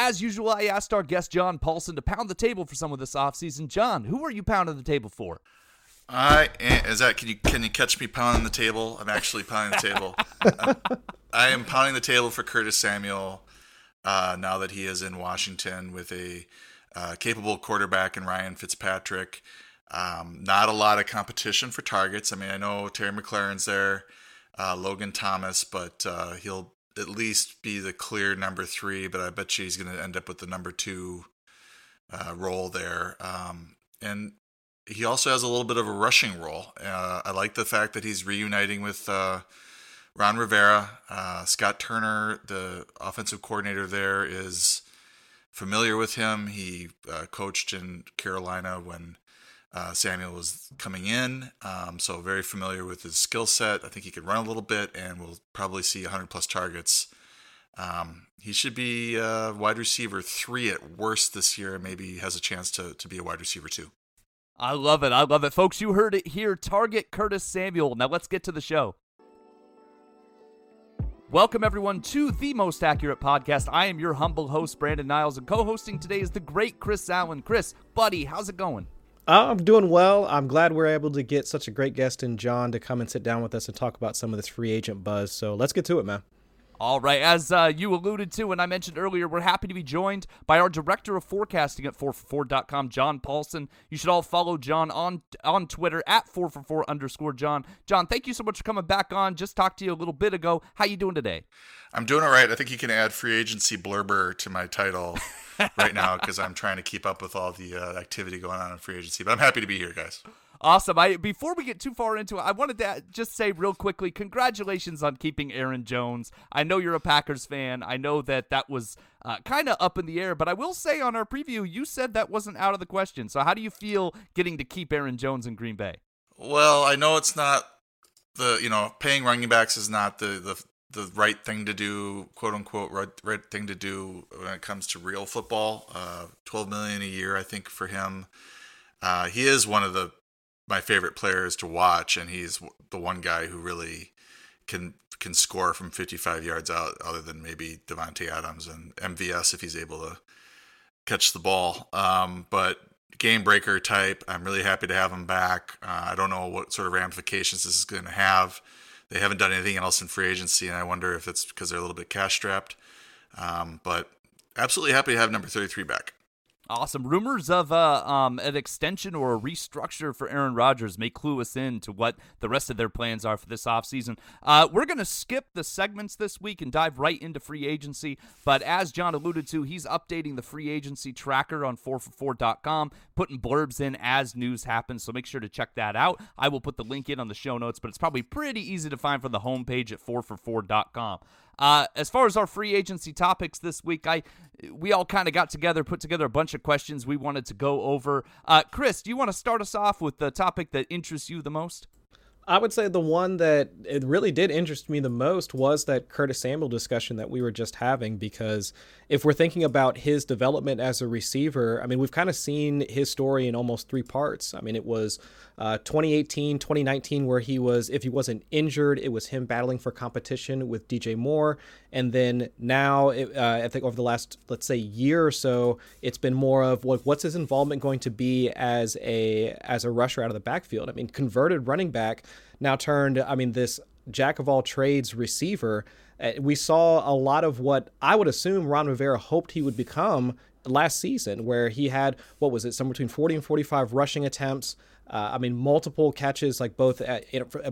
As usual, I asked our guest John Paulsen to pound the table for some of this offseason. John, who are you pounding the table for? I is that can you can you catch me pounding the table? I'm actually pounding the table. I am pounding the table for Curtis Samuel uh, now that he is in Washington with a uh, capable quarterback in Ryan Fitzpatrick. Um, not a lot of competition for targets. I mean, I know Terry McLaurin's there, uh, Logan Thomas, but uh, he'll at least be the clear number three. But I bet you he's going to end up with the number two uh, role there. Um, and he also has a little bit of a rushing role. Uh, I like the fact that he's reuniting with uh, Ron Rivera. Uh, Scott Turner, the offensive coordinator there, is familiar with him. He coached in Carolina when uh, Samuel was coming in, um, so very familiar with his skill set. I think he could run a little bit, and we'll probably see 100 plus targets. Um, he should be a wide receiver three at worst this year. Maybe has a chance to to be a wide receiver two. I love it. I love it, folks. You heard it here. Target Curtis Samuel. Now let's get to the show. Welcome, everyone, to the most accurate podcast. I am your humble host, Brandon Niles, and co hosting today is the great Chris Allen. Chris, buddy, how's it going? I'm doing well. I'm glad we're able to get such a great guest in John to come and sit down with us and talk about some of this free agent buzz. So let's get to it, man. All right, as uh, you alluded to and I mentioned earlier, we're happy to be joined by our director of forecasting at 4for4.com, John Paulsen. You should all follow John on on Twitter at 4for4 underscore John. John, thank you so much for coming back on. Just talked to you a little bit ago. How you doing today? I'm doing all right. I think you can add free agency blurber to my title right now because I'm trying to keep up with all the uh, activity going on in free agency. But I'm happy to be here, guys. Awesome. I before we get too far into it, I wanted to just say real quickly, congratulations on keeping Aaron Jones. I know you're a Packers fan. I know that that was uh, kind of up in the air, but I will say on our preview, you said that wasn't out of the question. So how do you feel getting to keep Aaron Jones in Green Bay? Well, I know it's not the you know paying running backs is not the the the right thing to do, quote unquote, right, right thing to do when it comes to real football. Uh, Twelve million a year, I think, for him. Uh, he is one of the my favorite players to watch, and he's the one guy who really can can score from 55 yards out, other than maybe Davante Adams and MVS if he's able to catch the ball. Um, but game breaker type. I'm really happy to have him back. Uh, I don't know what sort of ramifications this is going to have they haven't done anything else in free agency, and I wonder if it's because they're a little bit cash strapped. Um, but absolutely happy to have number 33 back. Awesome. Rumors of uh, um, an extension or a restructure for Aaron Rodgers may clue us in to what the rest of their plans are for this offseason. Uh, we're going to skip the segments this week and dive right into free agency. But as John alluded to, he's updating the free agency tracker on 4for4.com, putting blurbs in as news happens. So make sure to check that out. I will put the link in on the show notes, but it's probably pretty easy to find from the homepage at 4for4.com. Uh, as far as our free agency topics this week, I we all kind of got together, put together a bunch of questions we wanted to go over. Uh, Chris, do you want to start us off with the topic that interests you the most? I would say the one that it really did interest me the most was that Curtis Samuel discussion that we were just having because if we're thinking about his development as a receiver, I mean, we've kind of seen his story in almost three parts. I mean, it was uh, 2018, 2019, where he was, if he wasn't injured, it was him battling for competition with DJ Moore. And then now, it, uh, I think over the last, let's say, year or so, it's been more of what, what's his involvement going to be as a as a rusher out of the backfield. I mean, converted running back now turned, I mean, this jack of all trades receiver. Uh, we saw a lot of what I would assume Ron Rivera hoped he would become last season, where he had what was it, somewhere between 40 and 45 rushing attempts. Uh, I mean, multiple catches, like both at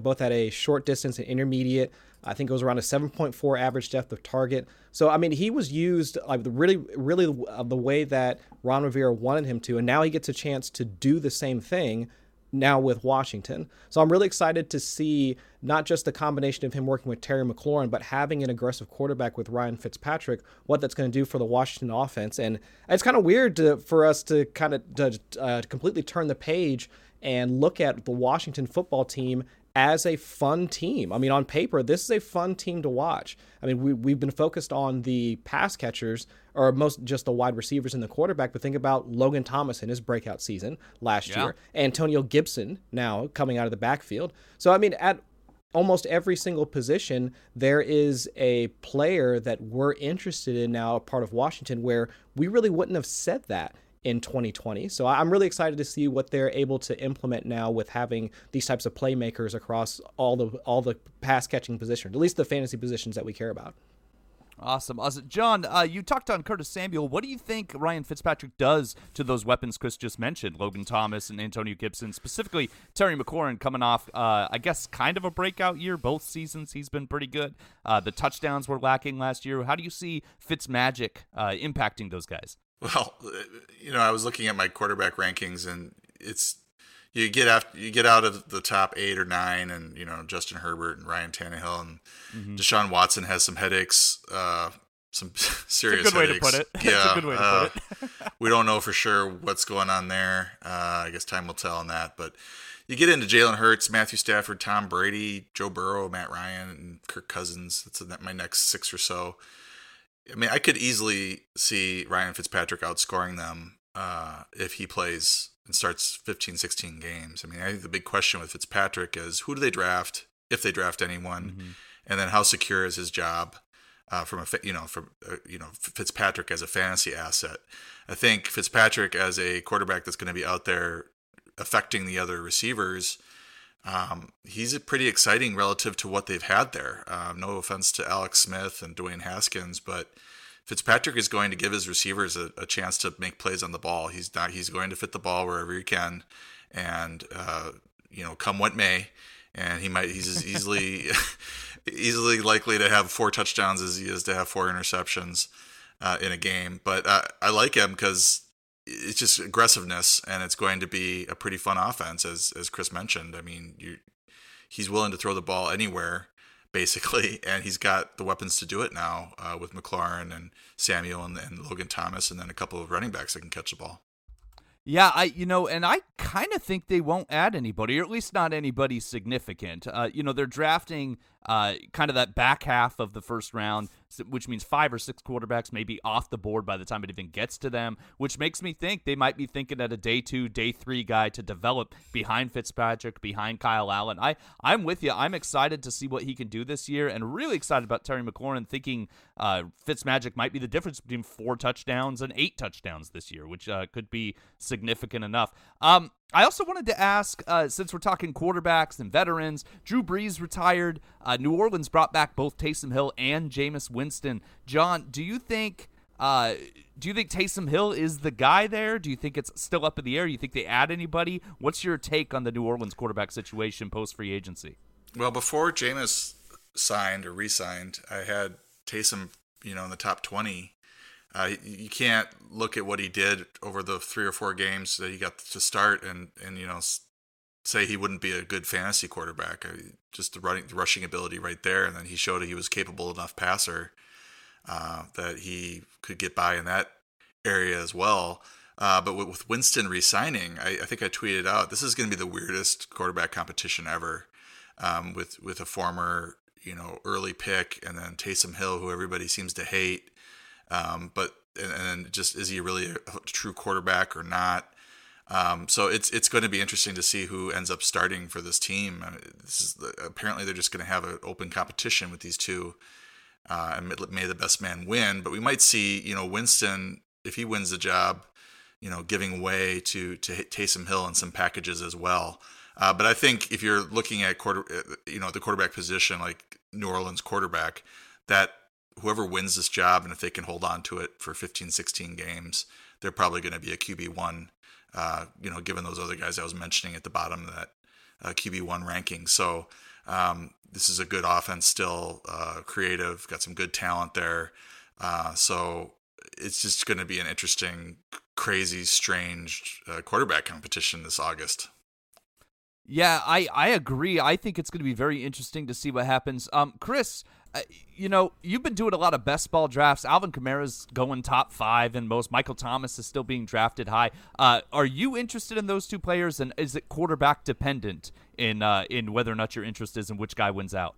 both at a short distance and intermediate. I think it was around a 7.4 average depth of target. So I mean, he was used like really, really uh, the way that Ron Rivera wanted him to, and now he gets a chance to do the same thing now with Washington. So I'm really excited to see not just the combination of him working with Terry McLaurin, but having an aggressive quarterback with Ryan Fitzpatrick, what that's going to do for the Washington offense. And it's kind of weird to, for us to kind of uh, completely turn the page and look at the Washington football team as a fun team. I mean, on paper, this is a fun team to watch. I mean, we, we've been focused on the pass catchers or most just the wide receivers and the quarterback, but think about Logan Thomas in his breakout season last yeah. year, Antonio Gibson now coming out of the backfield. So, I mean, at almost every single position, there is a player that we're interested in now, a part of Washington, where we really wouldn't have said that in 2020. So I'm really excited to see what they're able to implement now with having these types of playmakers across all the all the pass catching positions, at least the fantasy positions that we care about. Awesome. awesome. John, uh, you talked on Curtis Samuel. What do you think Ryan Fitzpatrick does to those weapons Chris just mentioned, Logan Thomas and Antonio Gibson, specifically Terry McLaurin coming off, uh, I guess, kind of a breakout year. Both seasons he's been pretty good. Uh, the touchdowns were lacking last year. How do you see Fitzmagic uh, impacting those guys? Well, you know, I was looking at my quarterback rankings, and it's you get after you get out of the top eight or nine, and you know Justin Herbert and Ryan Tannehill and mm-hmm. Deshaun Watson has some headaches, uh, some serious. It's a good headaches. way to put it. Yeah, good way to uh, put it. we don't know for sure what's going on there. Uh, I guess time will tell on that, but. You get into Jalen Hurts, Matthew Stafford, Tom Brady, Joe Burrow, Matt Ryan, and Kirk Cousins. That's my next six or so. I mean, I could easily see Ryan Fitzpatrick outscoring them uh, if he plays and starts 15, 16 games. I mean, I think the big question with Fitzpatrick is who do they draft, if they draft anyone, mm-hmm. and then how secure is his job uh, from a you know from uh, you know Fitzpatrick as a fantasy asset. I think Fitzpatrick as a quarterback that's going to be out there affecting the other receivers. Um, he's pretty exciting relative to what they've had there. Um, no offense to Alex Smith and Dwayne Haskins, but Fitzpatrick is going to give his receivers a, a, chance to make plays on the ball. He's not. He's going to fit the ball wherever he can, and uh, you know, come what may. And he might. He's as easily, easily likely to have four touchdowns as he is to have four interceptions uh, in a game. But uh, I like him because it's just aggressiveness, and it's going to be a pretty fun offense, as as Chris mentioned. I mean, you, he's willing to throw the ball anywhere basically, and he's got the weapons to do it now uh, with McLaurin and Samuel and, and Logan Thomas, and then a couple of running backs that can catch the ball. Yeah, I you know, and I kind of think they won't add anybody, or at least not anybody significant. Uh, you know, they're drafting uh, kind of that back half of the first round, which means five or six quarterbacks may be off the board by the time it even gets to them, which makes me think they might be thinking at a day two, day three guy to develop behind Fitzpatrick, behind Kyle Allen. I, I'm with you. I'm excited to see what he can do this year and really excited about Terry McLaurin thinking uh, Fitzmagic might be the difference between four touchdowns and eight touchdowns this year, which uh, could be significant enough. Um, I also wanted to ask, uh, since we're talking quarterbacks and veterans, Drew Brees retired. Uh, New Orleans brought back both Taysom Hill and Jameis Winston. John, do you think? Uh, do you think Taysom Hill is the guy there? Do you think it's still up in the air? Do you think they add anybody? What's your take on the New Orleans quarterback situation post free agency? Well, before Jameis signed or re-signed, I had Taysom, you know, in the top twenty uh, you can't look at what he did over the three or four games that he got to start and and you know say he wouldn't be a good fantasy quarterback. Uh, just the running, the rushing ability right there, and then he showed he was capable enough passer uh, that he could get by in that area as well. Uh, but with Winston resigning, I, I think I tweeted out this is going to be the weirdest quarterback competition ever. Um, with with a former you know early pick and then Taysom Hill, who everybody seems to hate, um, but and, and, just is he really a, true quarterback or not? Um, so it's it's going to be interesting to see who ends up starting for this team. I mean, this is the, apparently they're just going to have an open competition with these two, uh, and may the best man win. But we might see you know Winston if he wins the job, you know giving way to to Taysom Hill in some packages as well. Uh, but I think if you're looking at quarter, uh, you know, the quarterback position, like New Orleans quarterback, that whoever wins this job and if they can hold on to it for 15 16 games they're probably going to be a qb1 uh, you know given those other guys i was mentioning at the bottom of that uh, qb1 ranking so um, this is a good offense still uh, creative got some good talent there uh, so it's just going to be an interesting crazy strange uh, quarterback competition this august yeah, I, I agree. I think it's going to be very interesting to see what happens. Um, Chris, you know, you've been doing a lot of best ball drafts. Alvin Kamara's going top five, and most Michael Thomas is still being drafted high. Uh, are you interested in those two players, and is it quarterback dependent in uh, in whether or not your interest is in which guy wins out?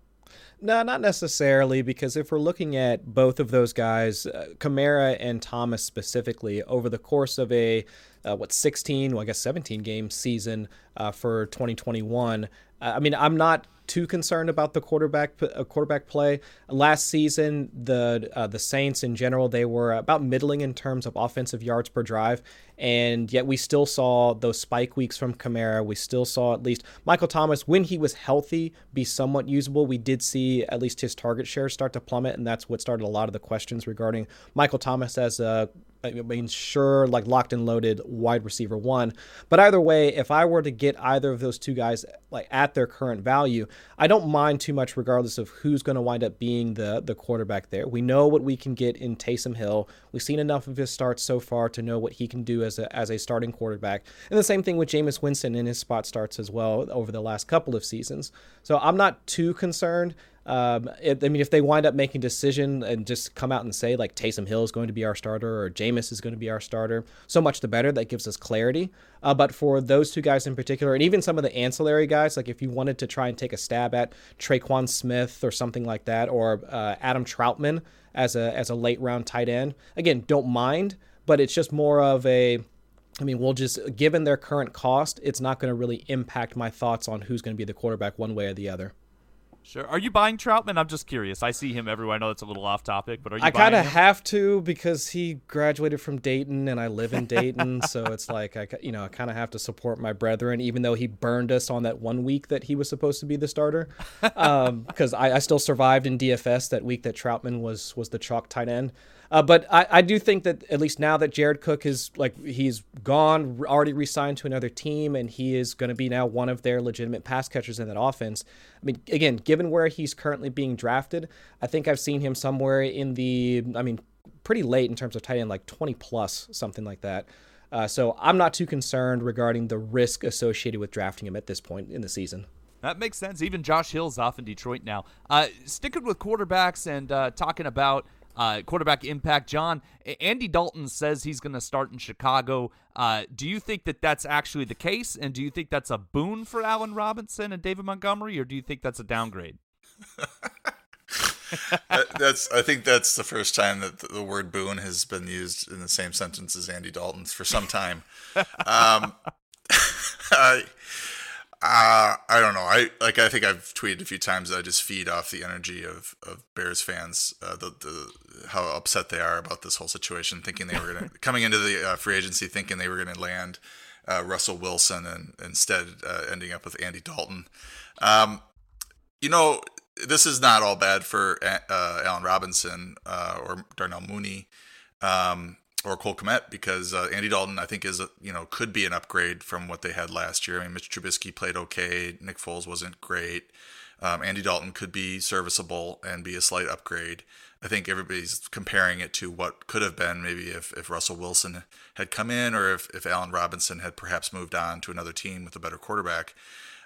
No, not necessarily, because if we're looking at both of those guys, uh, Kamara and Thomas specifically, over the course of a uh, what 16, well, I guess 17 game season uh, for 2021, uh, I mean, I'm not too concerned about the quarterback uh, quarterback play. Last season, the uh, the Saints in general they were about middling in terms of offensive yards per drive, and yet we still saw those spike weeks from Kamara. We still saw at least Michael Thomas when he was healthy be somewhat usable. We did see at least his target share start to plummet, and that's what started a lot of the questions regarding Michael Thomas as a I mean, sure, like locked and loaded wide receiver one. But either way, if I were to get either of those two guys like at their current value, I don't mind too much, regardless of who's going to wind up being the the quarterback there. We know what we can get in Taysom Hill. We've seen enough of his starts so far to know what he can do as a as a starting quarterback. And the same thing with Jameis Winston in his spot starts as well over the last couple of seasons. So I'm not too concerned. Um, it, I mean, if they wind up making decision and just come out and say like Taysom Hill is going to be our starter or Jameis is going to be our starter, so much the better. That gives us clarity. Uh, but for those two guys in particular, and even some of the ancillary guys, like if you wanted to try and take a stab at Tre'Quan Smith or something like that, or uh, Adam Trautman as a as a late round tight end, again, don't mind. But it's just more of a I mean, we'll just, given their current cost, it's not going to really impact my thoughts on who's going to be the quarterback one way or the other. Sure. Are you buying Trautman? I'm just curious. I see him everywhere. I know that's a little off topic, but are you? I kind of have to because he graduated from Dayton, and I live in Dayton, so it's like I, you know, I kind of have to support my brethren, even though he burned us on that one week that he was supposed to be the starter. Because um, I, I still survived in DFS that week that Trautman was was the chalk tight end. Uh, but I, I do think that at least now that Jared Cook is like he's gone, already re-signed to another team, and he is going to be now one of their legitimate pass catchers in that offense. I mean, again, given where he's currently being drafted, I think I've seen him somewhere in the, I mean, pretty late in terms of tight end, like 20 plus, something like that. Uh, so I'm not too concerned regarding the risk associated with drafting him at this point in the season. That makes sense. Even Josh Hill's off in Detroit now. Uh, sticking with quarterbacks and uh, talking about uh, quarterback impact. John, Andy Dalton says he's going to start in Chicago. Uh, do you think that that's actually the case? And do you think that's a boon for Allen Robinson and David Montgomery, or do you think that's a downgrade? that's. I think that's the first time that the word boon has been used in the same sentence as Andy Dalton's for some time. Um, I, uh, I don't know. I like. I think I've tweeted a few times that I just feed off the energy of, of Bears fans. Uh, the the how upset they are about this whole situation, thinking they were gonna coming into the uh, free agency, thinking they were gonna land uh, Russell Wilson, and instead uh, ending up with Andy Dalton. Um, you know, this is not all bad for uh, Allen Robinson or Darnell Mooney. Um, or Cole Kmet because uh, Andy Dalton I think is a, you know could be an upgrade from what they had last year. I mean Mitch Trubisky played okay, Nick Foles wasn't great. Um, Andy Dalton could be serviceable and be a slight upgrade. I think everybody's comparing it to what could have been maybe if, if Russell Wilson had come in or if, if Allen Robinson had perhaps moved on to another team with a better quarterback.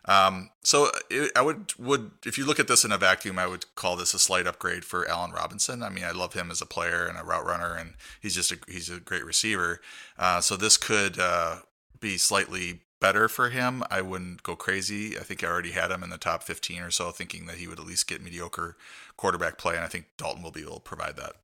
Um, so it, I would would if you look at this in a vacuum, I would call this a slight upgrade for Allen Robinson. I mean, I love him as a player and a route runner, and he's just a, he's a great receiver. Uh, so this could uh, be slightly better for him. I wouldn't go crazy. I think I already had him in the top 15 or so, thinking that he would at least get mediocre quarterback play, and I think Dalton will be able to provide that.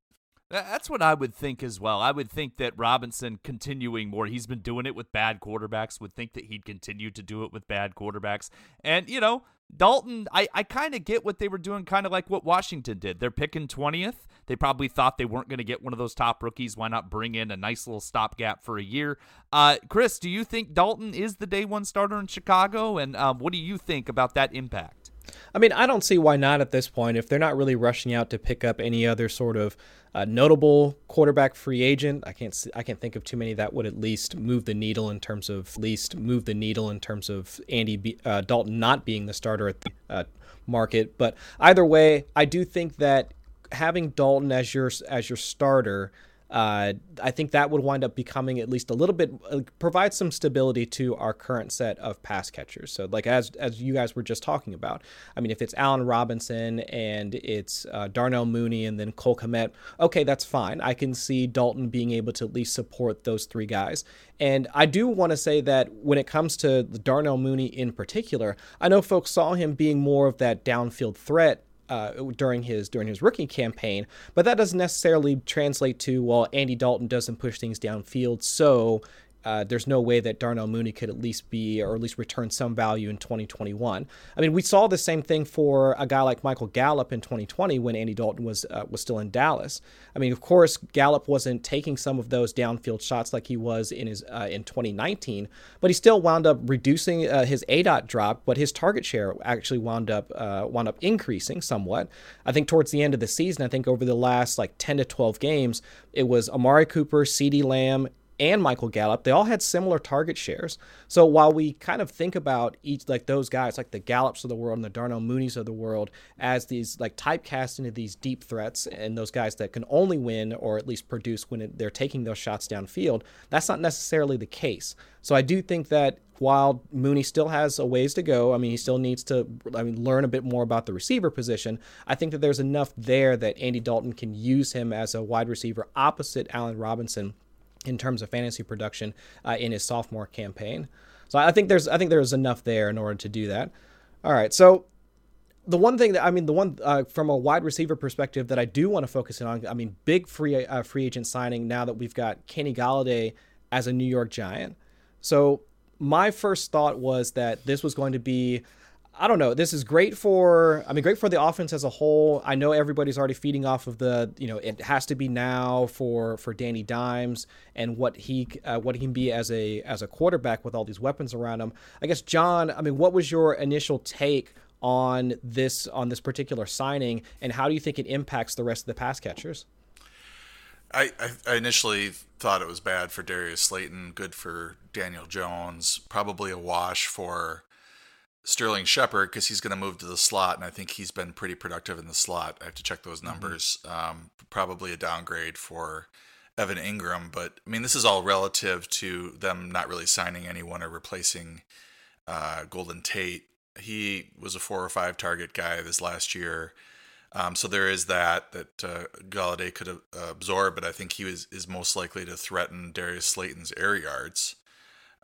That's what I would think as well. I would think that Robinson continuing more, he's been doing it with bad quarterbacks, would think that he'd continue to do it with bad quarterbacks. And, you know, Dalton, I, I kind of get what they were doing, kind of like what Washington did. They're picking 20th. They probably thought they weren't going to get one of those top rookies. Why not bring in a nice little stopgap for a year? Uh, Chris, do you think Dalton is the day one starter in Chicago? And um, what do you think about that impact? I mean, I don't see why not at this point. If they're not really rushing out to pick up any other sort of uh, notable quarterback free agent, I can't I can't think of too many that would at least move the needle in terms of least move the needle in terms of Andy B, uh, Dalton not being the starter at the uh, market. But either way, I do think that having Dalton as your as your starter uh, I think that would wind up becoming at least a little bit uh, provide some stability to our current set of pass catchers. So, like as as you guys were just talking about, I mean, if it's Allen Robinson and it's uh, Darnell Mooney and then Cole Kmet, okay, that's fine. I can see Dalton being able to at least support those three guys. And I do want to say that when it comes to Darnell Mooney in particular, I know folks saw him being more of that downfield threat uh, during his during his rookie campaign, but that doesn't necessarily translate to well, Andy Dalton doesn't push things downfield, so uh, there's no way that Darnell Mooney could at least be, or at least return some value in 2021. I mean, we saw the same thing for a guy like Michael Gallup in 2020 when Andy Dalton was uh, was still in Dallas. I mean, of course, Gallup wasn't taking some of those downfield shots like he was in his uh, in 2019, but he still wound up reducing uh, his dot drop, but his target share actually wound up uh, wound up increasing somewhat. I think towards the end of the season, I think over the last like 10 to 12 games, it was Amari Cooper, CeeDee Lamb, and Michael Gallup, they all had similar target shares. So while we kind of think about each like those guys, like the Gallups of the world and the Darnell Moonies of the world, as these like typecast into these deep threats and those guys that can only win or at least produce when it, they're taking those shots downfield, that's not necessarily the case. So I do think that while Mooney still has a ways to go, I mean, he still needs to I mean, learn a bit more about the receiver position. I think that there's enough there that Andy Dalton can use him as a wide receiver opposite Allen Robinson in terms of fantasy production uh, in his sophomore campaign. So I think there's I think there's enough there in order to do that. All right, so the one thing that I mean, the one uh, from a wide receiver perspective that I do want to focus in on, I mean, big free uh, free agent signing now that we've got Kenny Golladay as a New York Giant. So my first thought was that this was going to be I don't know. This is great for, I mean, great for the offense as a whole. I know everybody's already feeding off of the, you know, it has to be now for for Danny Dimes and what he uh, what he can be as a as a quarterback with all these weapons around him. I guess John, I mean, what was your initial take on this on this particular signing, and how do you think it impacts the rest of the pass catchers? I, I initially thought it was bad for Darius Slayton, good for Daniel Jones, probably a wash for Sterling Shepard because he's going to move to the slot, and I think he's been pretty productive in the slot. I have to check those mm-hmm. numbers. Mm-hmm. Um, probably a downgrade for Evan Engram, but I mean, this is all relative to them not really signing anyone or replacing uh, Golden Tate. He was a four or five target guy this last year. Um, so there is that that uh, Golladay could uh, absorb, but I think he was is most likely to threaten Darius Slayton's air yards,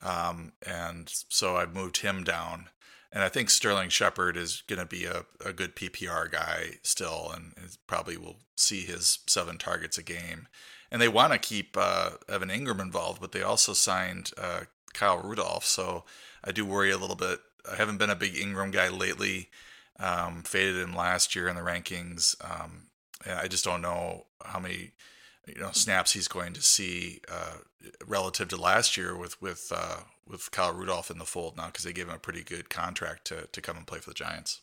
um, and so I moved him down. And I think Sterling Shepard is going to be a, a good PPR guy still, and probably will see his seven targets a game. And they want to keep uh, Evan Engram involved, but they also signed uh, Kyle Rudolph. So I do worry a little bit. I haven't been a big Engram guy lately. Um, faded him last year in the rankings. Um, and I just don't know how many you know snaps he's going to see uh, relative to last year with with uh, with Kyle Rudolph in the fold now because they gave him a pretty good contract to to come and play for the Giants.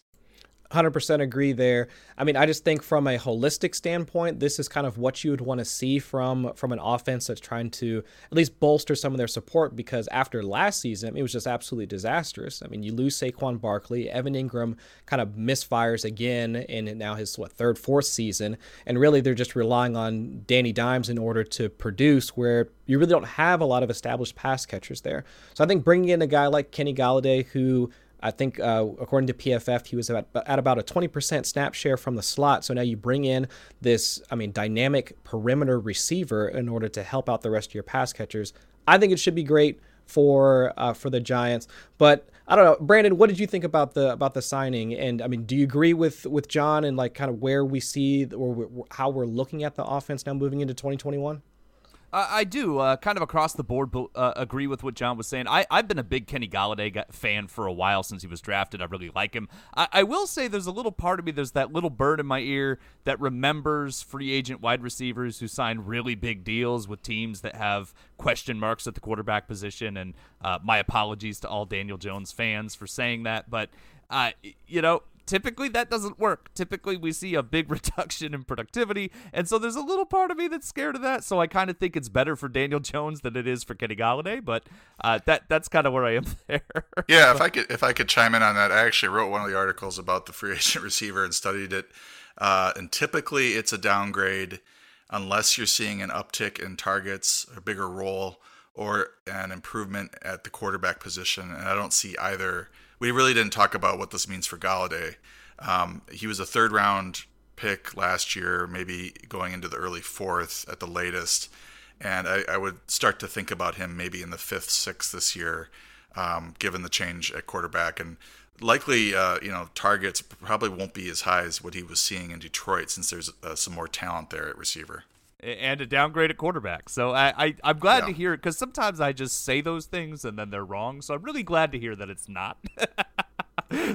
100% agree there. I mean, I just think from a holistic standpoint, this is kind of what you would want to see from from an offense that's trying to at least bolster some of their support because after last season, it was just absolutely disastrous. I mean, you lose Saquon Barkley, Evan Engram kind of misfires again in now his what third, fourth season, and really they're just relying on Danny Dimes in order to produce where you really don't have a lot of established pass catchers there. So I think bringing in a guy like Kenny Golladay who I think uh, according to PFF, he was at, at about a 20% snap share from the slot. So now you bring in this, I mean, dynamic perimeter receiver in order to help out the rest of your pass catchers. I think it should be great for uh, for the Giants. But I don't know, Brandon. What did you think about the about the signing? And I mean, do you agree with with John and like kind of where we see or how we're looking at the offense now moving into 2021? I do uh, kind of across the board uh, agree with what John was saying. I, I've been a big Kenny Golladay fan for a while since he was drafted. I really like him. I, I will say there's a little part of me, there's that little bird in my ear that remembers free agent wide receivers who sign really big deals with teams that have question marks at the quarterback position. And uh, my apologies to all Daniel Jones fans for saying that. But, uh, you know, typically that doesn't work. Typically we see a big reduction in productivity, and so there's a little part of me that's scared of that. So I kind of think it's better for Daniel Jones than it is for Kenny Golladay, but uh, that that's kind of where I am there. yeah, if I could if I could chime in on that, I actually wrote one of the articles about the free agent receiver and studied it, uh, and typically it's a downgrade unless you're seeing an uptick in targets, a bigger role, or an improvement at the quarterback position, and I don't see either we really didn't talk about what this means for Golladay. Um, he was a third round pick last year, maybe going into the early fourth at the latest. And I, I would start to think about him maybe in the fifth, sixth this year, um, given the change at quarterback. And likely, uh, you know, targets probably won't be as high as what he was seeing in Detroit since there's uh, some more talent there at receiver. And a downgrade at quarterback. So I, I am glad Yeah. to hear it because sometimes I just say those things and then they're wrong. So I'm really glad to hear that it's not.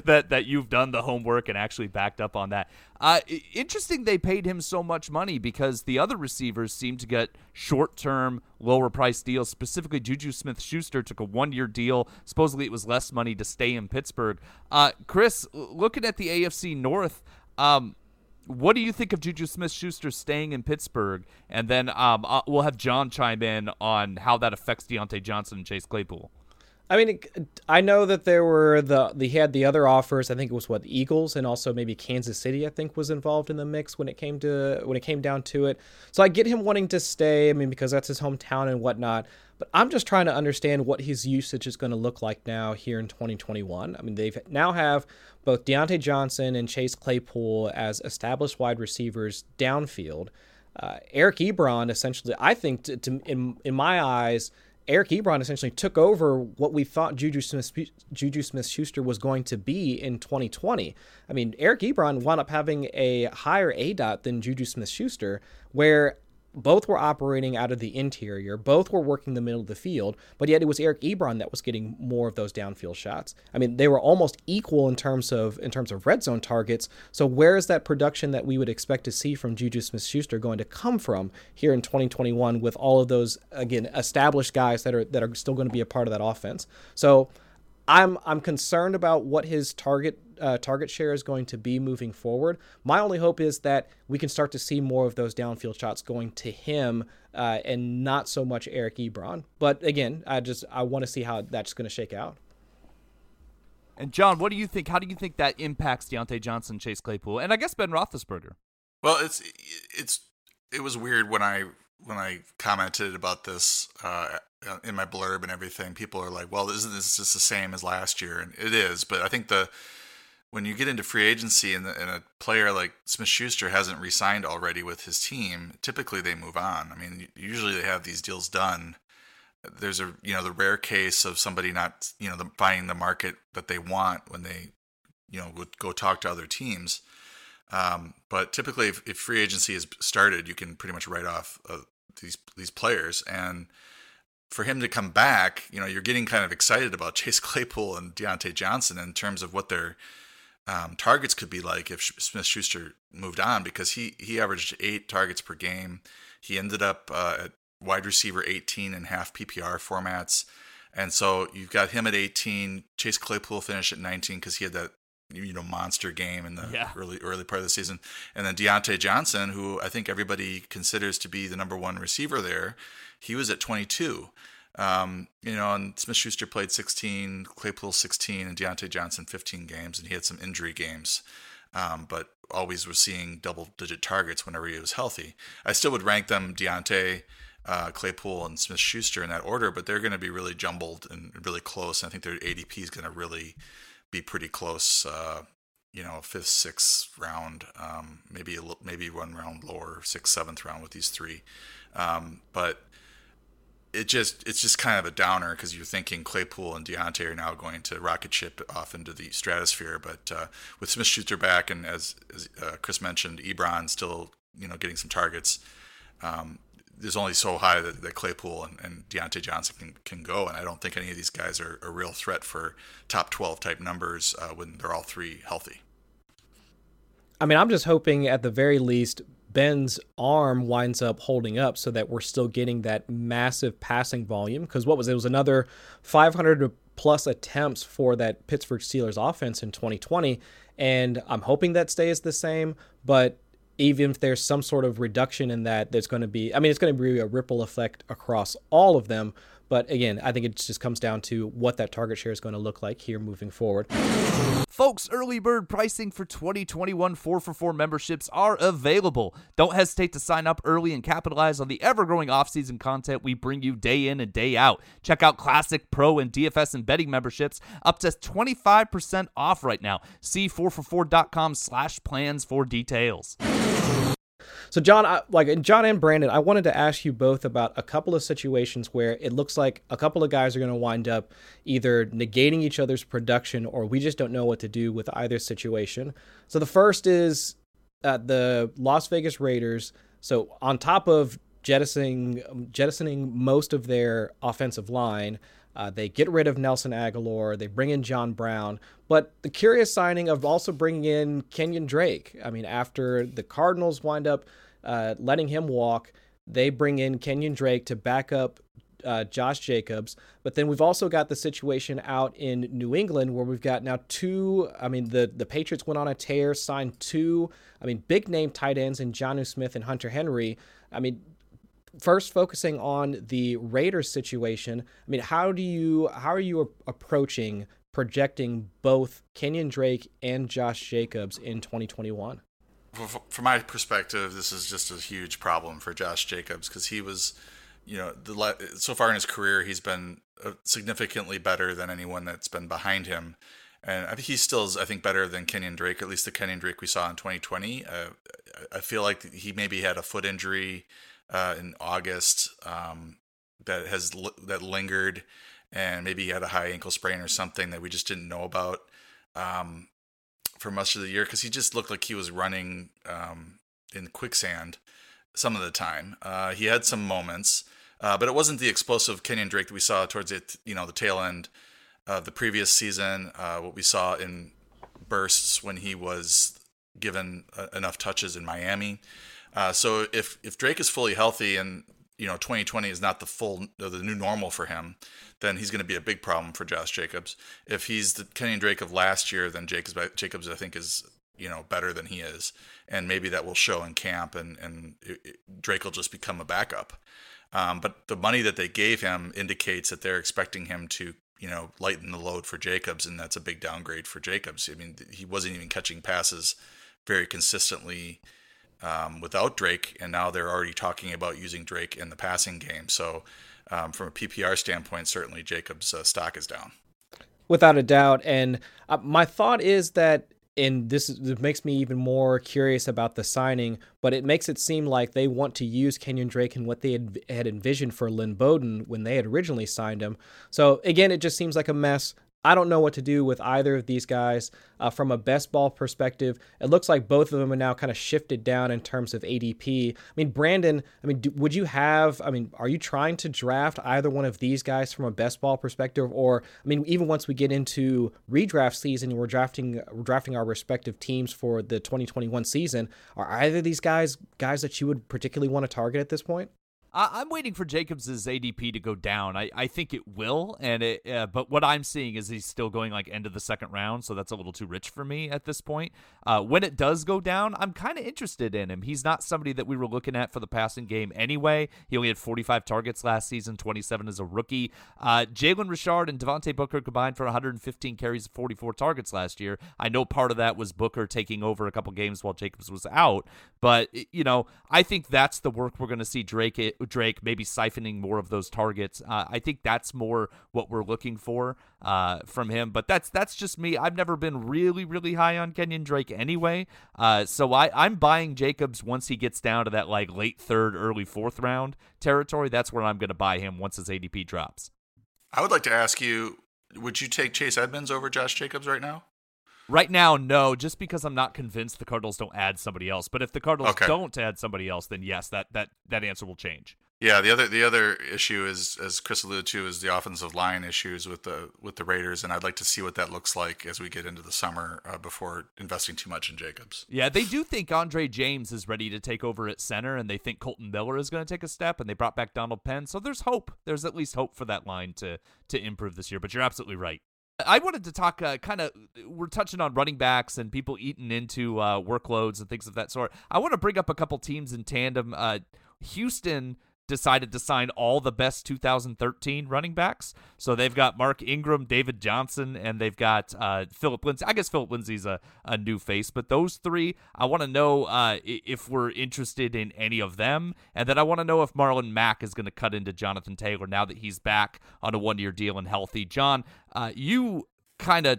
that that you've done the homework and actually backed up on that. Uh, interesting they paid him so much money because the other receivers seem to get short-term, lower-price deals. Specifically, Juju Smith-Schuster took a one-year deal. Supposedly, it was less money to stay in Pittsburgh. Uh, Chris, looking at the AFC North. Um, what do you think of Juju Smith Schuster staying in Pittsburgh? And then um, uh, we'll have John chime in on how that affects Diontae Johnson and Chase Claypool. I mean, I know that there were the he had the other offers. I think it was what Eagles and also maybe Kansas City. I think was involved in the mix when it came to when it came down to it. So I get him wanting to stay. I mean, because that's his hometown and whatnot. But I'm just trying to understand what his usage is going to look like now here in 2021. I mean, they've now have both Diontae Johnson and Chase Claypool as established wide receivers downfield. Uh, Eric Ebron essentially, I think, to, to, in in my eyes. Eric Ebron essentially took over what we thought Juju Smith Juju Smith Schuster was going to be in 2020. I mean, Eric Ebron wound up having a higher A dot than Juju Smith Schuster, where both were operating out of the interior, both were working the middle of the field, but yet it was Eric Ebron that was getting more of those downfield shots. I mean, they were almost equal in terms of in terms of red zone targets. So where is that production that we would expect to see from Juju Smith-Schuster going to come from here in 2021 with all of those again established guys that are that are still going to be a part of that offense. So I'm I'm concerned about what his target uh, target share is going to be moving forward. My only hope is that we can start to see more of those downfield shots going to him uh, and not so much Eric Ebron. But again, I just I want to see how that's going to shake out. And John, what do you think? How do you think that impacts Diontae Johnson, Chase Claypool, and I guess Ben Roethlisberger? Well, it's it's it was weird when I when I commented about this uh, in my blurb and everything. People are like, "Well, isn't this just the same as last year?" And it is, but I think the when you get into free agency and, the, and a player like Smith Schuster hasn't re-signed already with his team, typically they move on. I mean, usually they have these deals done. There's a you know the rare case of somebody not you know the, finding the market that they want when they you know would go talk to other teams. Um, but typically, if, if, free agency is started, you can pretty much write off uh, these these players. And for him to come back, you know, you're getting kind of excited about Chase Claypool and Diontae Johnson in terms of what their um, targets could be like if Smith Schuster moved on, because he he averaged eight targets per game. He ended up uh, at wide receiver 18 in half PPR formats. And so you've got him at 18. Chase Claypool finished at 19 because he had that you know monster game in the Yeah. early early part of the season, and then Diontae Johnson, who I think everybody considers to be the number one receiver there, he was at 22. Um, you know, and Smith Schuster played 16, Claypool 16, and Diontae Johnson 15 games, and he had some injury games, um, but always was seeing double digit targets whenever he was healthy. I still would rank them Diontae, uh, Claypool, and Smith Schuster in that order, but they're going to be really jumbled and really close. I think their ADP is going to really be pretty close. Uh, you know, fifth, sixth round, um, maybe maybe one round lower, sixth, seventh round with these three. Um, but it just it's just kind of a downer because you're thinking Claypool and Diontae are now going to rocket ship off into the stratosphere. But uh, with Smith Schuster back and as, as uh, Chris mentioned, Ebron still you know getting some targets. Um, there's only so high that, that Claypool and, and Diontae Johnson can, can go, and I don't think any of these guys are a real threat for top 12 type numbers uh, when they're all three healthy. I mean, I'm just hoping at the very least Ben's arm winds up holding up so that we're still getting that massive passing volume. Because what was it? it was another 500 plus attempts for that Pittsburgh Steelers offense in 2020, and I'm hoping that stays the same. But even if there's some sort of reduction in that, there's going to be, I mean, it's going to be a ripple effect across all of them. But again, I think it just comes down to what that target share is going to look like here moving forward. Folks, early bird pricing for 2021 4 for 4 memberships are available. Don't hesitate to sign up early and capitalize on the ever growing off-season content we bring you day in and day out. Check out Classic, Pro, and DFS and betting memberships up to 25% off right now. See 4for4.com slash plans for details. So John, I, like John and Brandon, I wanted to ask you both about a couple of situations where it looks like a couple of guys are going to wind up either negating each other's production or we just don't know what to do with either situation. So the first is uh, the Las Vegas Raiders. So on top of jettisoning jettisoning most of their offensive line, uh, they get rid of Nelson Agholor. They bring in John Brown. But the curious signing of also bringing in Kenyan Drake. I mean, after the Cardinals wind up uh, letting him walk, they bring in Kenyan Drake to back up uh, Josh Jacobs. But then we've also got the situation out in New England where we've got now two. I mean, the the Patriots went on a tear, signed two. I mean, big name tight ends in Jonnu Smith and Hunter Henry. I mean, first focusing on the Raiders situation, I mean, how do you how are you approaching projecting both Kenyan Drake and Josh Jacobs in 2021? From my perspective, this is just a huge problem for Josh Jacobs because he was, you know, the so far in his career he's been uh, significantly better than anyone that's been behind him. And he still is, I think, better than Kenyan Drake, at least the Kenyan Drake we saw in 2020. Uh, I feel like he maybe had a foot injury uh, in August um, that has that lingered, and maybe he had a high ankle sprain or something that we just didn't know about um, for much of the year because he just looked like he was running um, in quicksand some of the time. Uh, he had some moments, uh, but it wasn't the explosive Kenyan Drake that we saw towards it, you know, the tail end of the previous season. Uh, what we saw in bursts when he was given uh, enough touches in Miami. Uh, so if if Drake is fully healthy and you know 2020 is not the full the new normal for him, then he's going to be a big problem for Josh Jacobs. If he's the Kenyan Drake of last year, then Jacobs Jacobs I think is you know better than he is, and maybe that will show in camp, and and it, it, Drake will just become a backup. Um, but the money that they gave him indicates that they're expecting him to you know lighten the load for Jacobs, and that's a big downgrade for Jacobs. I mean, he wasn't even catching passes very consistently um, without Drake, and now they're already talking about using Drake in the passing game. So, um, from a PPR standpoint, certainly Jacobs' uh, stock is down. Without a doubt. And uh, my thought is that, and this, is, this makes me even more curious about the signing, but it makes it seem like they want to use Kenyan Drake and what they had, had envisioned for Lynn Bowden when they had originally signed him. So, again, it just seems like a mess. I don't know what to do with either of these guys. Uh, from a best ball perspective, it looks like both of them are now kind of shifted down in terms of ADP. I mean, Brandon, I mean, do, would you have, I mean, are you trying to draft either one of these guys from a best ball perspective? Or, I mean, even once we get into redraft season, we're drafting, we're drafting our respective teams for the 2021 season, are either of these guys guys that you would particularly want to target at this point? I, am waiting for Jacobs' ADP to go down. I, I think it will, and it. Uh, but what I'm seeing is he's still going like end of the second round, so that's a little too rich for me at this point. Uh, when it does go down, I'm kind of interested in him. He's not somebody that we were looking at for the passing game anyway. He only had 45 targets last season, 27 as a rookie. Uh, Jalen Richard and Devontae Booker combined for 115 carries, 44 targets last year. I know part of that was Booker taking over a couple games while Jacobs was out, but you know I think that's the work we're going to see Drake Drake, maybe siphoning more of those targets. Uh, I think that's more what we're looking for uh, from him. But that's that's just me. I've never been really really high on Kenyan Drake anyway. Uh, so I I'm buying Jacobs once he gets down to that like late third, early fourth round territory. That's where I'm going to buy him once his ADP drops. I would like to ask you: Would you take Chase Edmonds over Josh Jacobs right now? Right now, no, just because I'm not convinced the Cardinals don't add somebody else. But if the Cardinals okay. don't add somebody else, then yes, that that that answer will change. Yeah, the other the other issue is, as Chris alluded to, is the offensive line issues with the with the Raiders, and I'd like to see what that looks like as we get into the summer uh, before investing too much in Jacobs. Yeah, they do think Andre James is ready to take over at center, and they think Kolton Miller is going to take a step, and they brought back Donald Penn, so there's hope. There's at least hope for that line to to improve this year. But you're absolutely right. I wanted to talk uh, kind of, we're touching on running backs and people eating into uh, workloads and things of that sort. I want to bring up a couple teams in tandem. Uh, Houston decided to sign all the best 2013 running backs. So they've got Mark Ingram, David Johnson, and they've got uh, Philip Lindsay. I guess Philip Lindsay's a, a new face, but those three, I want to know uh, if we're interested in any of them. And then I want to know if Marlon Mack is going to cut into Jonathan Taylor now that he's back on a one year deal and healthy. John, uh, you kind of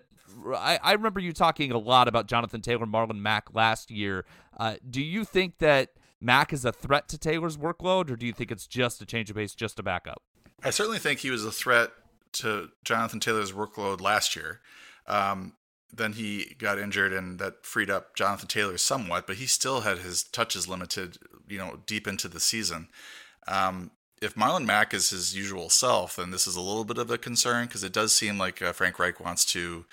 I, I, remember you talking a lot about Jonathan Taylor, Marlon Mack last year. Uh, do you think that Mack is a threat to Taylor's workload, or do you think it's just a change of pace, just a backup? I certainly think he was a threat to Jonathan Taylor's workload last year. Um, then he got injured, and that freed up Jonathan Taylor somewhat, but he still had his touches limited, you know, deep into the season. Um, if Marlon Mack is his usual self, then this is a little bit of a concern because it does seem like uh, Frank Reich wants to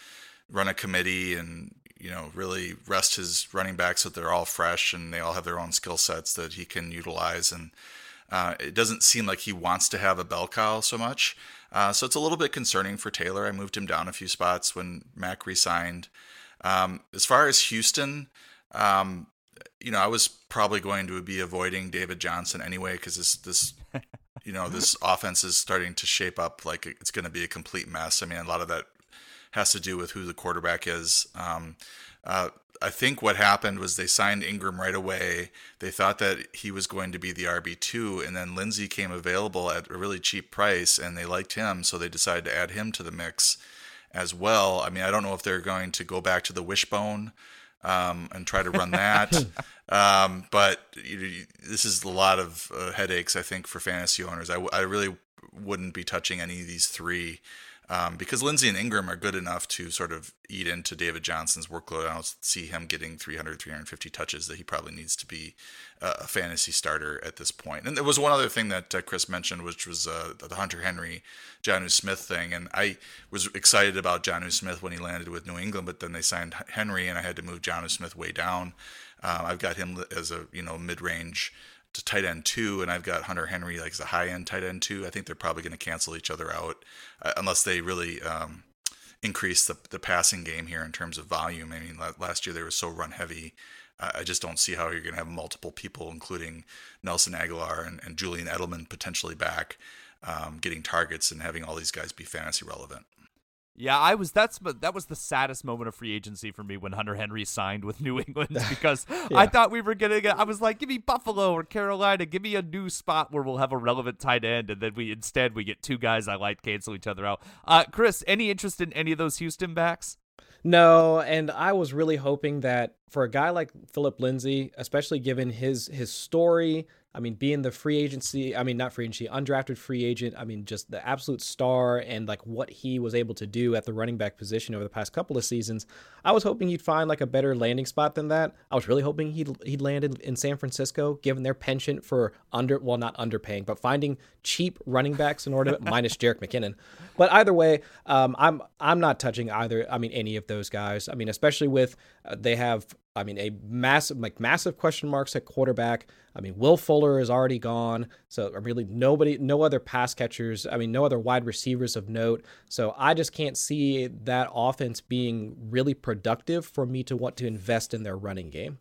run a committee and you know really rest his running backs so that they're all fresh and they all have their own skill sets that he can utilize. And uh, it doesn't seem like he wants to have a bell cow so much. Uh, so it's a little bit concerning for Taylor. I moved him down a few spots when Mack resigned. Um, as far as Houston, um, you know, I was probably going to be avoiding David Johnson anyway because this this you know this offense is starting to shape up like it's going to be a complete mess. I mean, a lot of that has to do with who the quarterback is. Um, uh, I think what happened was they signed Ingram right away. They thought that he was going to be the RB two, and then Lindsay came available at a really cheap price, and they liked him, so they decided to add him to the mix as well. I mean, I don't know if they're going to go back to the wishbone um, and try to run that. um, but you, this is a lot of uh, headaches, I think, for fantasy owners. I, I really wouldn't be touching any of these three um, because Lindsay and Ingram are good enough to sort of eat into David Johnson's workload. I don't see him getting 300, 350 touches that he probably needs to be a fantasy starter at this point. And there was one other thing that uh, Chris mentioned, which was uh, the Hunter Henry, Jonnu Smith thing. And I was excited about Jonnu Smith when he landed with New England, but then they signed Henry, and I had to move Jonnu Smith way down. Uh, I've got him as a you know mid range to tight end two, and I've got Hunter Henry like as a high end tight end two. I think they're probably going to cancel each other out uh, unless they really um, increase the the passing game here in terms of volume. I mean, last year they were so run heavy. I just don't see how you're going to have multiple people, including Nelson Agholor and, and Julian Edelman, potentially back, um, getting targets and having all these guys be fantasy relevant. Yeah, I was. That's that was the saddest moment of free agency for me when Hunter Henry signed with New England because yeah. I thought we were gonna get. I was like, give me Buffalo or Carolina, give me a new spot where we'll have a relevant tight end, and then we instead we get two guys I like cancel each other out. Uh, Chris, any interest in any of those Houston backs? No, and I was really hoping that for a guy like Phillip Lindsay, especially given his his story, I mean, being the free agency, I mean, not free agency, undrafted free agent, I mean, just the absolute star and like what he was able to do at the running back position over the past couple of seasons, I was hoping he'd find like a better landing spot than that. I was really hoping he'd, he'd land in, in San Francisco, given their penchant for under, well, not underpaying, but finding cheap running backs in order, to, minus Jerick McKinnon. But either way, um, I'm I'm not touching either. I mean, any of those guys. I mean, especially with uh, they have I mean, a massive, like massive question marks at quarterback. I mean, Will Fuller is already gone, so uh, really nobody, no other pass catchers. I mean, no other wide receivers of note. So I just can't see that offense being really productive for me to want to invest in their running game.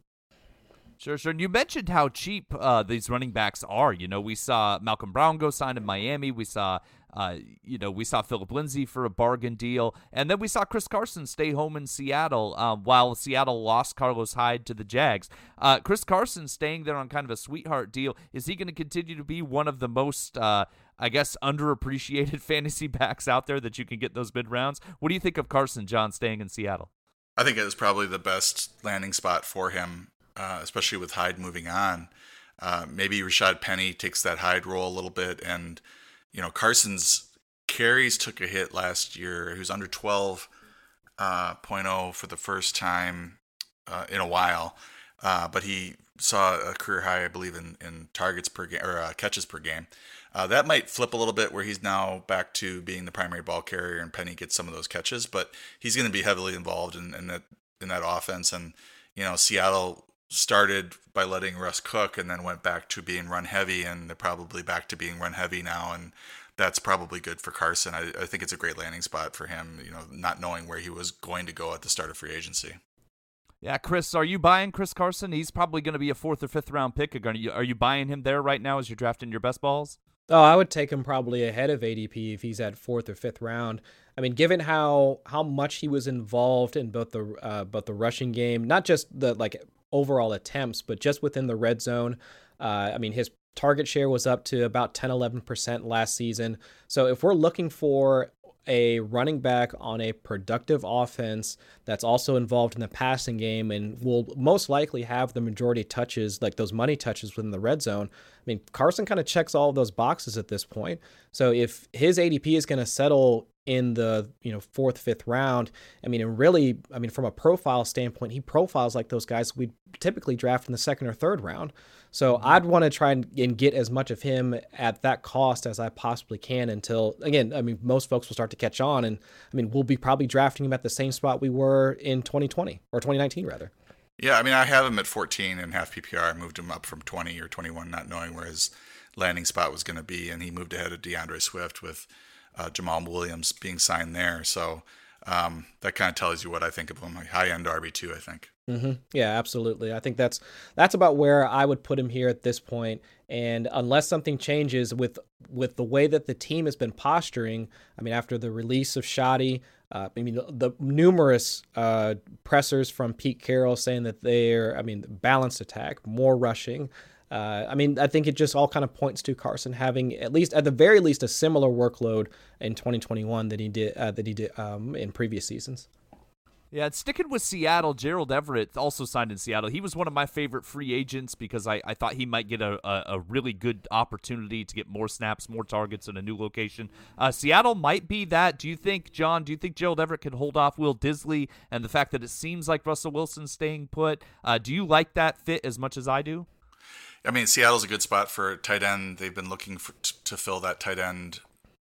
Sure, sure. And you mentioned how cheap uh, these running backs are. You know, we saw Malcolm Brown go sign in Miami. We saw uh, you know, we saw Phillip Lindsay for a bargain deal, and then we saw Chris Carson stay home in Seattle uh, while Seattle lost Carlos Hyde to the Jags. Uh, Chris Carson staying there on kind of a sweetheart deal. Is he going to continue to be one of the most, uh, I guess, underappreciated fantasy backs out there that you can get those mid rounds? What do you think of Carson John staying in Seattle? I think it was probably the best landing spot for him, uh, especially with Hyde moving on. maybe Rashaad Penny takes that Hyde role a little bit and you know, Carson's carries took a hit last year. He was under 12 uh, for the first time uh, in a while, uh, but he saw a career high, I believe, in, in targets per game or uh, catches per game. Uh, that might flip a little bit where he's now back to being the primary ball carrier and Penny gets some of those catches, but he's going to be heavily involved in, in that in that offense. And you know, Seattle started by letting Russ cook and then went back to being run heavy, and they're probably back to being run heavy now. And that's probably good for Carson. I, I think it's a great landing spot for him, you know, not knowing where he was going to go at the start of free agency. Yeah, Chris, are you buying Chris Carson? He's probably going to be a fourth or fifth round pick. Are you, are you buying him there right now as you're drafting your best balls? Oh, I would take him probably ahead of ADP if he's at fourth or fifth round. I mean, given how how much he was involved in both the uh, both the rushing game, not just the like overall attempts, but just within the red zone. Uh, I mean, his target share was up to about 10 11% last season. So if we're looking for a running back on a productive offense that's also involved in the passing game and will most likely have the majority touches, like those money touches within the red zone. I mean, Carson kind of checks all of those boxes at this point. So if his ADP is going to settle in the you know fourth, fifth round. I mean, and really, I mean, from a profile standpoint, he profiles like those guys we typically draft in the second or third round. So mm-hmm. I'd want to try and, and, get as much of him at that cost as I possibly can until again, I mean, most folks will start to catch on, and I mean, we'll be probably drafting him at the same spot we were in 2020 or 2019 rather. Yeah, I mean, I have him at 14 and half PPR. I moved him up from 20 or 21, not knowing where his landing spot was going to be, and he moved ahead of D'Andre Swift with uh, Jamaal Williams being signed there. So um, that kind of tells you what I think of him. Like high end RB two, I think. Mm-hmm. Yeah, absolutely. I think that's that's about where I would put him here at this point. And unless something changes with with the way that the team has been posturing, I mean, after the release of Schotty, uh, I mean, the, the numerous uh, pressers from Pete Carroll saying that they're, I mean, balanced attack, more rushing. Uh, I mean, I think it just all kind of points to Carson having at least, at the very least, a similar workload in 2021 that he did uh, that he did um, in previous seasons. Yeah, sticking with Seattle, Gerald Everett also signed in Seattle. He was one of my favorite free agents because I, I thought he might get a, a, a really good opportunity to get more snaps, more targets in a new location. Uh, Seattle might be that. Do you think, John, do you think Gerald Everett can hold off Will Dissly and the fact that it seems like Russell Wilson's staying put? Uh, do you like that fit as much as I do? I mean, Seattle's a good spot for tight end. They've been looking for, to fill that tight end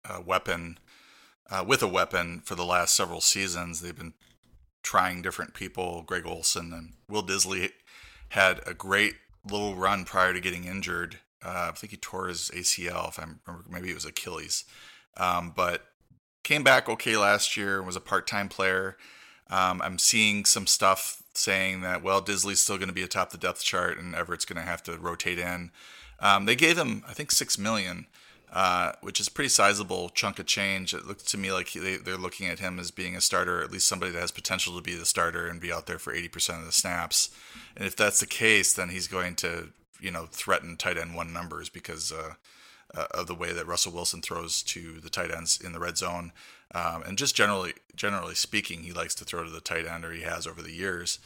uh, weapon uh, with a weapon for the last several seasons. They've been trying different people. Greg Olsen and Will Dissly had a great little run prior to getting injured. Uh, I think he tore his ACL, if I remember, maybe it was Achilles, um, but came back okay last year. Was a part-time player. Um, I'm seeing some stuff saying that well, Dissly's still going to be atop the depth chart, and Everett's going to have to rotate in. Um, they gave him, I think, six million, uh, which is pretty sizable chunk of change. It looks to me like they, they're looking at him as being a starter, at least somebody that has potential to be the starter and be out there for 80% of the snaps. And if that's the case, then he's going to, you know, threaten tight end one numbers because uh, uh, of the way that Russell Wilson throws to the tight ends in the red zone. Um, and just generally, generally speaking, he likes to throw to the tight end, or he has over the years.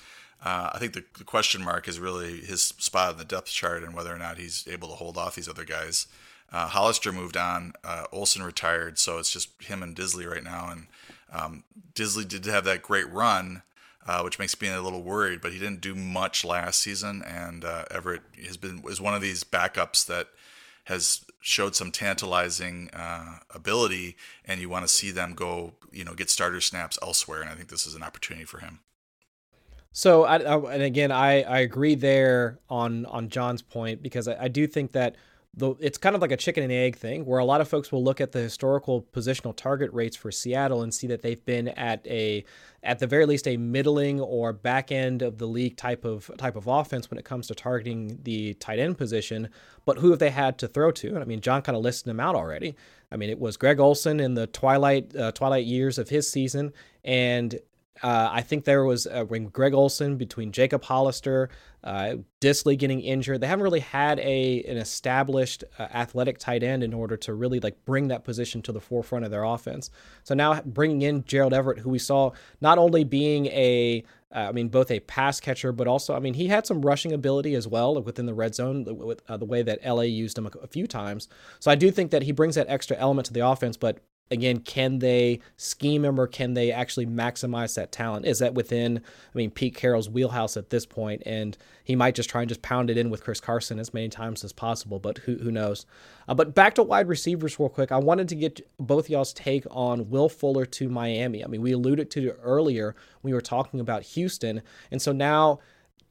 Uh, I think the, the, question mark is really his spot on the depth chart and whether or not he's able to hold off these other guys. Uh, Hollister moved on. Uh, Olsen retired, so it's just him and Dissly right now. And um, Dissly did have that great run, uh, which makes me a little worried. But he didn't do much last season, and uh, Everett has been is one of these backups that has showed some tantalizing uh, ability, and you want to see them go, you know, get starter snaps elsewhere. And I think this is an opportunity for him. So, I, I, and again, I, I agree there on on John's point because I, I do think that the it's kind of like a chicken and egg thing where a lot of folks will look at the historical positional target rates for Seattle and see that they've been at a at the very least a middling or back end of the league type of type of offense when it comes to targeting the tight end position. But who have they had to throw to? And I mean, John kind of listed them out already. I mean, it was Greg Olsen in the twilight uh, twilight years of his season, and uh, I think there was uh, when Greg Olsen between Jacob Hollister, uh, Dissly getting injured. They haven't really had a an established uh, athletic tight end in order to really like bring that position to the forefront of their offense. So now bringing in Gerald Everett, who we saw not only being a uh, I mean, both a pass catcher, but also, I mean, he had some rushing ability as well within the red zone with uh, the way that LA used him a, a, few times. So I do think that he brings that extra element to the offense. But again, can they scheme him or can they actually maximize that talent? Is that within, I mean, Pete Carroll's wheelhouse at this point, and he might just try and just pound it in with Chris Carson as many times as possible, but who, who knows? Uh, but back to wide receivers real quick. I wanted to get both y'all's take on Will Fuller to Miami. I mean, we alluded to it earlier. We were talking about Houston, and so now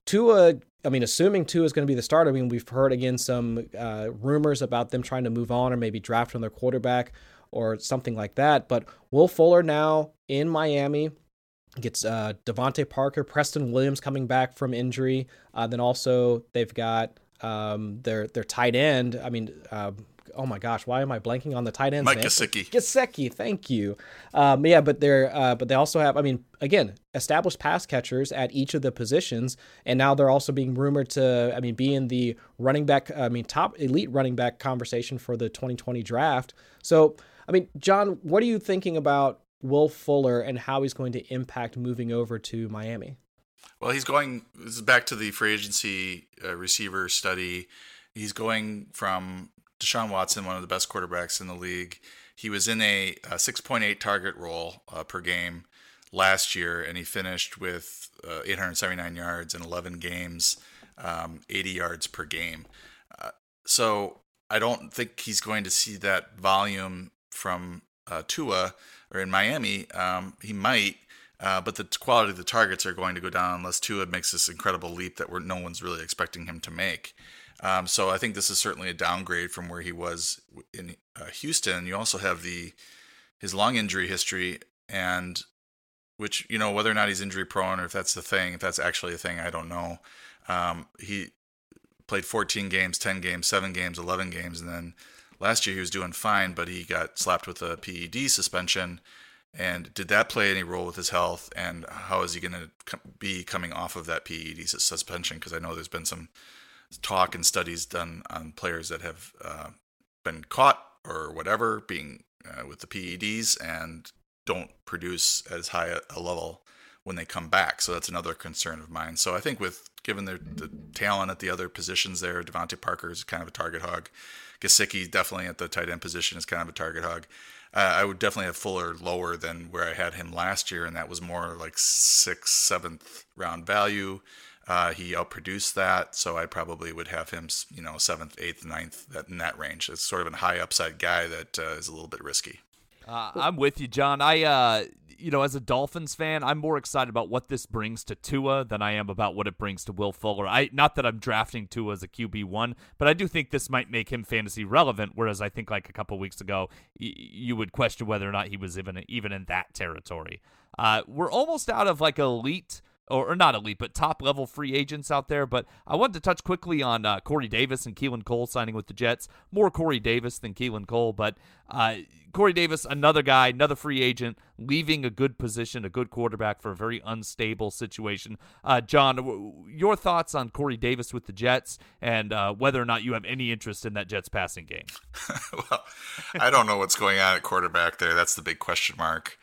Tua I mean, assuming Tua is going to be the starter, I mean, we've heard again some uh, rumors about them trying to move on or maybe draft on their quarterback or something like that. But Will Fuller now in Miami gets uh, DeVante Parker, Preston Williams coming back from injury. Uh, then also they've got um, their their tight end. I mean, uh, oh my gosh, why am I blanking on the tight end? Mike Gesicki. Gesicki, thank you. Um, yeah, but they're uh, but they also have, I mean, again, established pass catchers at each of the positions, and now they're also being rumored to, I mean, be in the running back, I mean, top elite running back conversation for the 2020 draft. So I mean, John, what are you thinking about Will Fuller and how he's going to impact moving over to Miami? Well, he's going this is back to the free agency uh, receiver study. He's going from Deshaun Watson, one of the best quarterbacks in the league. He was in a, a 6.8 target role uh, per game last year, and he finished with uh, 879 yards in 11 games, um, 80 yards per game. Uh, so I don't think he's going to see that volume from uh, Tua or in Miami. Um, he might, uh, but the quality of the targets are going to go down unless Tua makes this incredible leap that no one's really expecting him to make. Um, so I think this is certainly a downgrade from where he was in uh, Houston. You also have the his long injury history and which you know whether or not he's injury prone or if that's the thing, if that's actually a thing, I don't know. Um, he played 14 games, 10 games, seven games, 11 games, and then last year he was doing fine, but he got slapped with a PED suspension. And did that play any role with his health? And how is he going to be coming off of that PED suspension? Because I know there's been some talk and studies done on players that have uh, been caught or whatever being uh, with the PEDs and don't produce as high a, level when they come back. So that's another concern of mine. So I think with given the, the talent at the other positions there, DeVante Parker is kind of a target hog. Gesicki definitely at the tight end position is kind of a target hog. Uh, I would definitely have Fuller lower than where I had him last year, and that was more like sixth, seventh round value. Uh, he outproduced that, so I probably would have him, you know, seventh, eighth, ninth, that in that range. It's sort of a high upside guy that uh, is a little bit risky. Uh, I'm with you, John. I, uh, you know, as a Dolphins fan, I'm more excited about what this brings to Tua than I am about what it brings to Will Fuller. I not that I'm drafting Tua as a QB one, but I do think this might make him fantasy relevant. Whereas I think like a couple weeks ago, y- you would question whether or not he was even even in that territory. Uh, we're almost out of like elite or, or, not elite, but top level free agents out there. But I wanted to touch quickly on uh, Corey Davis and Keelan Cole signing with the Jets. More Corey Davis than Keelan Cole, but uh, Corey Davis, another guy, another free agent, leaving a good position, a good quarterback for a very unstable situation. Uh, John, w- your thoughts on Corey Davis with the Jets and uh, whether or not you have any interest in that Jets passing game? well, I don't know what's going on at quarterback there. That's the big question mark.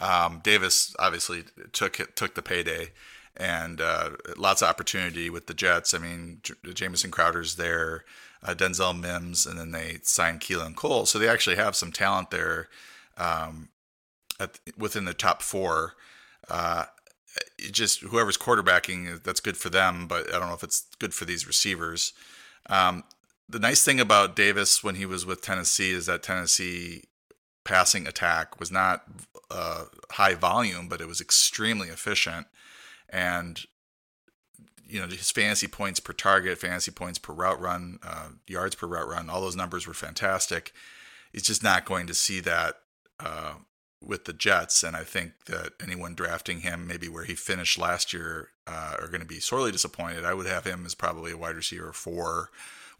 Um, Davis obviously took took the payday, and uh, lots of opportunity with the Jets. I mean, J- Jamison Crowder's there, uh, Denzel Mims, and then they signed Keelan Cole, so they actually have some talent there um, at, within the top four. Uh, just whoever's quarterbacking, that's good for them, but I don't know if it's good for these receivers. Um, the nice thing about Davis when he was with Tennessee is that Tennessee passing attack was not uh, high volume, but it was extremely efficient. And you know his fantasy points per target, fantasy points per route run, uh, yards per route run, all those numbers were fantastic. He's just not going to see that uh, with the Jets, and I think that anyone drafting him, maybe where he finished last year, uh, are going to be sorely disappointed. I would have him as probably a wide receiver four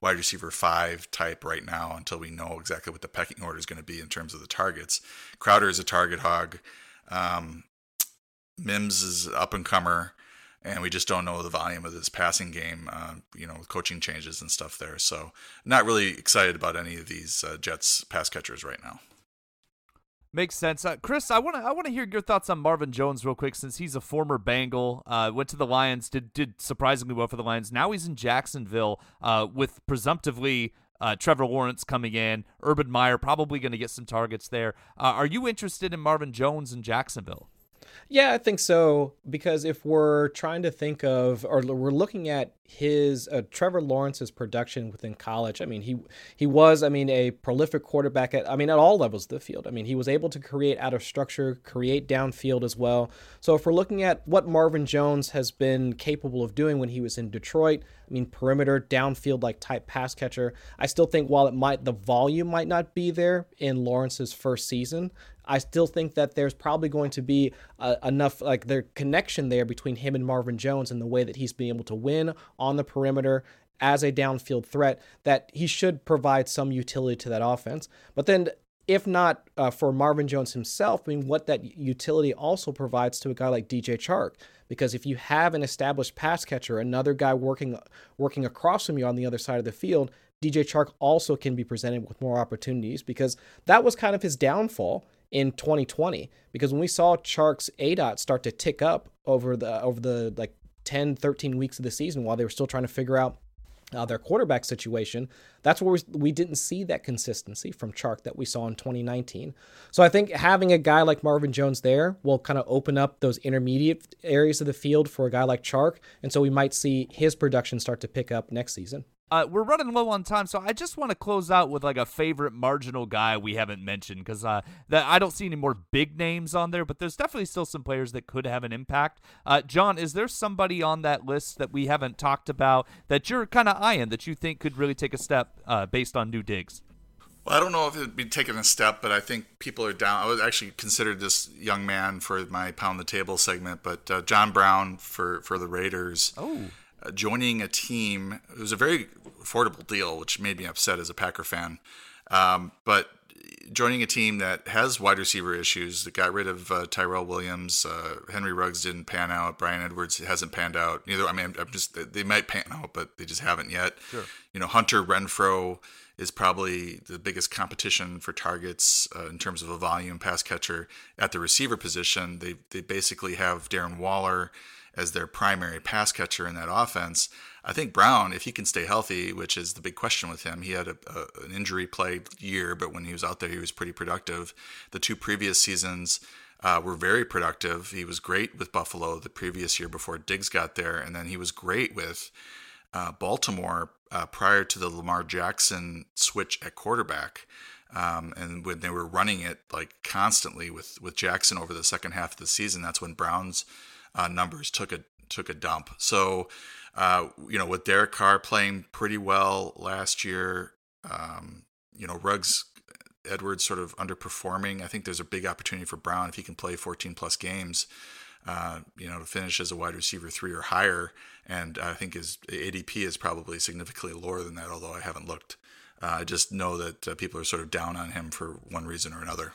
wide receiver five type right now until we know exactly what the pecking order is going to be in terms of the targets. Crowder is a target hog. Um, Mims is up and comer, and we just don't know the volume of this passing game. Uh, you know, coaching changes and stuff there. So, not really excited about any of these uh, Jets pass catchers right now. Makes sense, uh, Chris. I want to I want to hear your thoughts on Marvin Jones real quick, since he's a former Bengal. Uh, went to the Lions, did did surprisingly well for the Lions. Now he's in Jacksonville uh, with presumptively uh, Trevor Lawrence coming in. Urban Meyer probably going to get some targets there. Uh, are you interested in Marvin Jones in Jacksonville? Yeah, I think so. Because if we're trying to think of, or we're looking at his uh, Trevor Lawrence's production within college, I mean, he he was, I mean, a prolific quarterback at, I mean, at all levels of the field. I mean, he was able to create out of structure, create downfield as well. So if we're looking at what Marvin Jones has been capable of doing when he was in Detroit, I mean, perimeter, downfield like type pass catcher, I still think while it might, the volume might not be there in Lawrence's first season, I still think that there's probably going to be uh, enough like the connection there between him and Marvin Jones and the way that he's been able to win on the perimeter as a downfield threat that he should provide some utility to that offense. But then if not uh, for Marvin Jones himself, I mean, what that utility also provides to a guy like DJ Chark. Because if you have an established pass catcher, another guy working working across from you on the other side of the field, DJ Chark also can be presented with more opportunities because that was kind of his downfall in 2020 because when we saw Chark's A dot start to tick up over the over the like 10 13 weeks of the season while they were still trying to figure out uh, their quarterback situation, that's where we, we didn't see that consistency from Chark that we saw in 2019. So I think having a guy like Marvin Jones there will kind of open up those intermediate areas of the field for a guy like Chark. And so we might see his production start to pick up next season. Uh, we're running low on time, so I just want to close out with like a favorite marginal guy we haven't mentioned because uh, that I don't see any more big names on there, but there's definitely still some players that could have an impact. Uh, John, is there somebody on that list that we haven't talked about that you're kind of eyeing that you think could really take a step uh, based on new digs? Well, I don't know if it'd be taking a step, but I think people are down. I was actually considered this young man for my pound the table segment, but uh, John Brown for for the Raiders. Oh uh, joining a team. It was a very affordable deal, which made me upset as a Packer fan. Um, but joining a team that has wide receiver issues, that got rid of uh, Tyrell Williams, uh, Henry Ruggs didn't pan out, Bryan Edwards hasn't panned out. Neither, I mean, I'm just they might pan out, but they just haven't yet. Sure. You know, Hunter Renfrow is probably the biggest competition for targets uh, in terms of a volume pass catcher at the receiver position. They they basically have Darren Waller as their primary pass catcher in that offense. I think Brown, if he can stay healthy, which is the big question with him, he had a, a, an injury plagued year, but when he was out there, he was pretty productive. The two previous seasons uh, were very productive. He was great with Buffalo the previous year before Diggs got there, and then he was great with uh, Baltimore uh, prior to the Lamar Jackson switch at quarterback. Um, and when they were running it like constantly with with Jackson over the second half of the season, that's when Brown's uh, numbers took a took a dump. So, uh, you know, with Derek Carr playing pretty well last year, um, you know, Ruggs Edwards sort of underperforming. I think there's a big opportunity for Brown if he can play 14 plus games. Uh, you know, to finish as a wide receiver three or higher, and I think his ADP is probably significantly lower than that. Although I haven't looked, uh, I just know that uh, people are sort of down on him for one reason or another.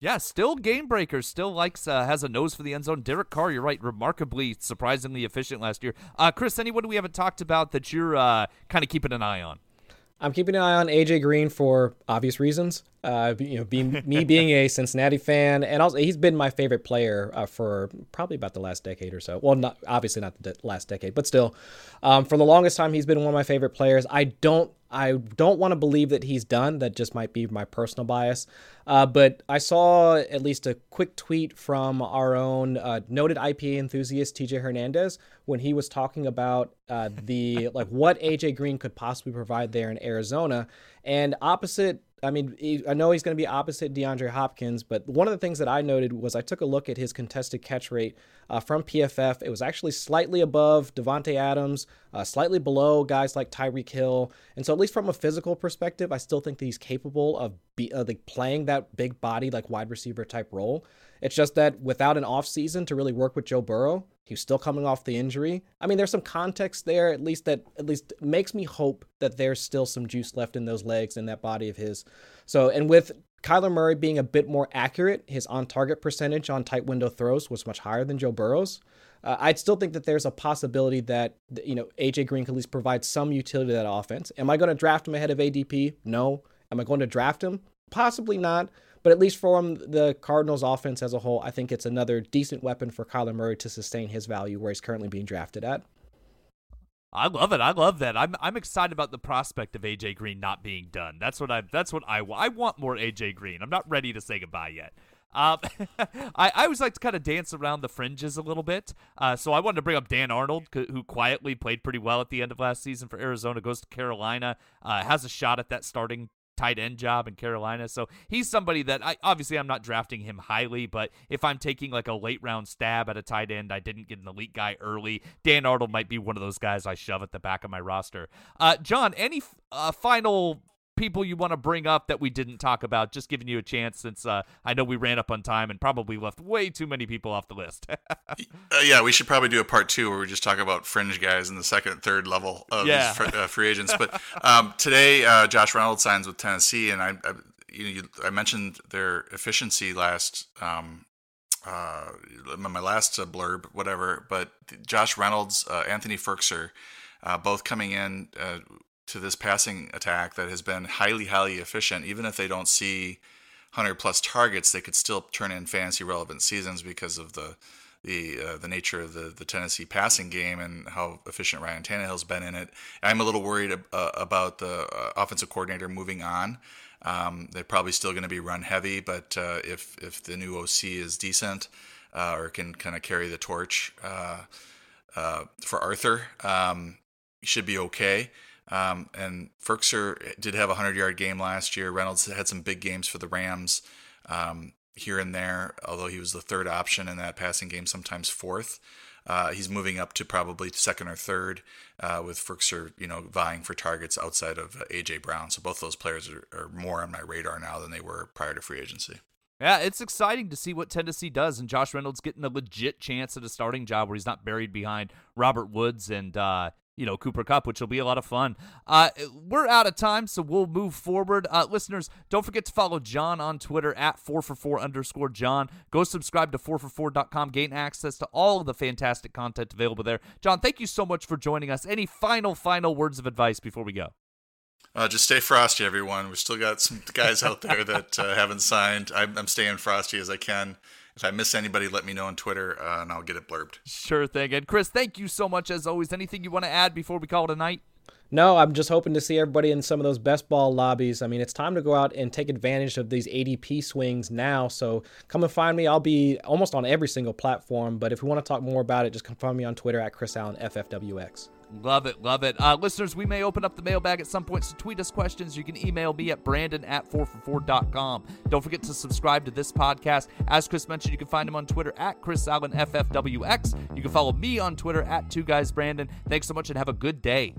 Yeah, still game breaker. Still likes uh, has a nose for the end zone. Derek Carr, you're right, remarkably surprisingly efficient last year. Uh, Chris, anyone we haven't talked about that you're uh, kind of keeping an eye on? I'm keeping an eye on AJ Green for obvious reasons. Uh, you know, being me being a Cincinnati fan, and also he's been my favorite player uh, for probably about the last decade or so. Well, not obviously not the last decade, but still, um, for the longest time he's been one of my favorite players. I don't I don't want to believe that he's done. That just might be my personal bias. Uh, but I saw at least a quick tweet from our own uh, noted IPA enthusiast TJ Hernandez when he was talking about uh, the like what AJ Green could possibly provide there in Arizona, and opposite I mean, I know he's going to be opposite DeAndre Hopkins, but one of the things that I noted was I took a look at his contested catch rate uh, from PFF. It was actually slightly above Davante Adams, uh, slightly below guys like Tyreek Hill, and so at least from a physical perspective, I still think that he's capable of be, uh, playing that big body like wide receiver type role. It's just that without an off season to really work with Joe Burrow, He's still coming off the injury. I mean, there's some context there, at least that at least makes me hope that there's still some juice left in those legs and that body of his. So, and with Kyler Murray being a bit more accurate, his on-target percentage on tight window throws was much higher than Joe Burrow's. Uh, I'd still think that there's a possibility that you know AJ Green could at least provide some utility to that offense. Am I going to draft him ahead of ADP? No. Am I going to draft him? Possibly not. But at least from the Cardinals offense as a whole, I think it's another decent weapon for Kyler Murray to sustain his value where he's currently being drafted at. I love it. I love that. I'm I'm excited about the prospect of AJ Green not being done. That's what I that's what I I want more AJ Green. I'm not ready to say goodbye yet. Um, I, I always like to kind of dance around the fringes a little bit. Uh, so I wanted to bring up Dan Arnold, who quietly played pretty well at the end of last season for Arizona, goes to Carolina, uh, has a shot at that starting tight end job in Carolina. So he's somebody that I obviously I'm not drafting him highly, but if I'm taking like a late round stab at a tight end, I didn't get an elite guy early. Dan Arnold might be one of those guys I shove at the back of my roster. Uh, John, any uh, final people you want to bring up that we didn't talk about? Just giving you a chance since uh, I know we ran up on time and probably left way too many people off the list. uh, yeah, we should probably do a part two where we just talk about fringe guys in the second, third level of yeah. fr- uh, free agents. But um, today, uh, Josh Reynolds signs with Tennessee, and I, I you know, you, I mentioned their efficiency last. Um, uh, my last uh, blurb, whatever, but Josh Reynolds, Anthony Firkser, both coming in to this passing attack that has been highly, highly efficient. Even if they don't see 100 plus targets, they could still turn in fantasy relevant seasons because of the the uh, the nature of the the Tennessee passing game and how efficient Ryan Tannehill's been in it. I'm a little worried uh, about the uh, offensive coordinator moving on. Um, they're probably still going to be run heavy, but uh, if if the new OC is decent uh, or can kind of carry the torch uh, for Arthur, um, should be okay. Um, and Firkser did have a 100 yard game last year. Reynolds had some big games for the Rams um, here and there, although he was the third option in that passing game, sometimes fourth. Uh, he's moving up to probably second or third, uh, with Firkser, you know, vying for targets outside of uh, AJ Brown. So both those players are, are more on my radar now than they were prior to free agency. Yeah, it's exciting to see what Tennessee does, and Josh Reynolds getting a legit chance at a starting job where he's not buried behind Robert Woods and uh, you know Cooper Kupp, which will be a lot of fun. Uh, we're out of time, so we'll move forward. Uh, listeners, don't forget to follow John on Twitter at four for four underscore John. Go subscribe to 4for4.com. Gain access to all of the fantastic content available there. John, thank you so much for joining us. Any final final words of advice before we go? Uh, just stay frosty, everyone. We've still got some guys out there that uh, haven't signed. I'm, I'm staying frosty as I can if I miss anybody, let me know on Twitter uh, and I'll get it blurbed. Sure thing. And Chris, thank you so much as always. Anything you want to add before we call it a night? No, I'm just hoping to see everybody in some of those best ball lobbies. I mean, it's time to go out and take advantage of these ADP swings now. So come and find me. I'll be almost on every single platform. But if you want to talk more about it, just come find me on Twitter at Chris Allen FFWX. Love it, love it. Uh, listeners, we may open up the mailbag at some point, so tweet us questions. You can email me at brandon at 4for4.com. Don't forget to subscribe to this podcast. As Chris mentioned, you can find him on Twitter at Chris Allen FFWX. You can follow me on Twitter at 2 Guys Brandon. Thanks so much and have a good day.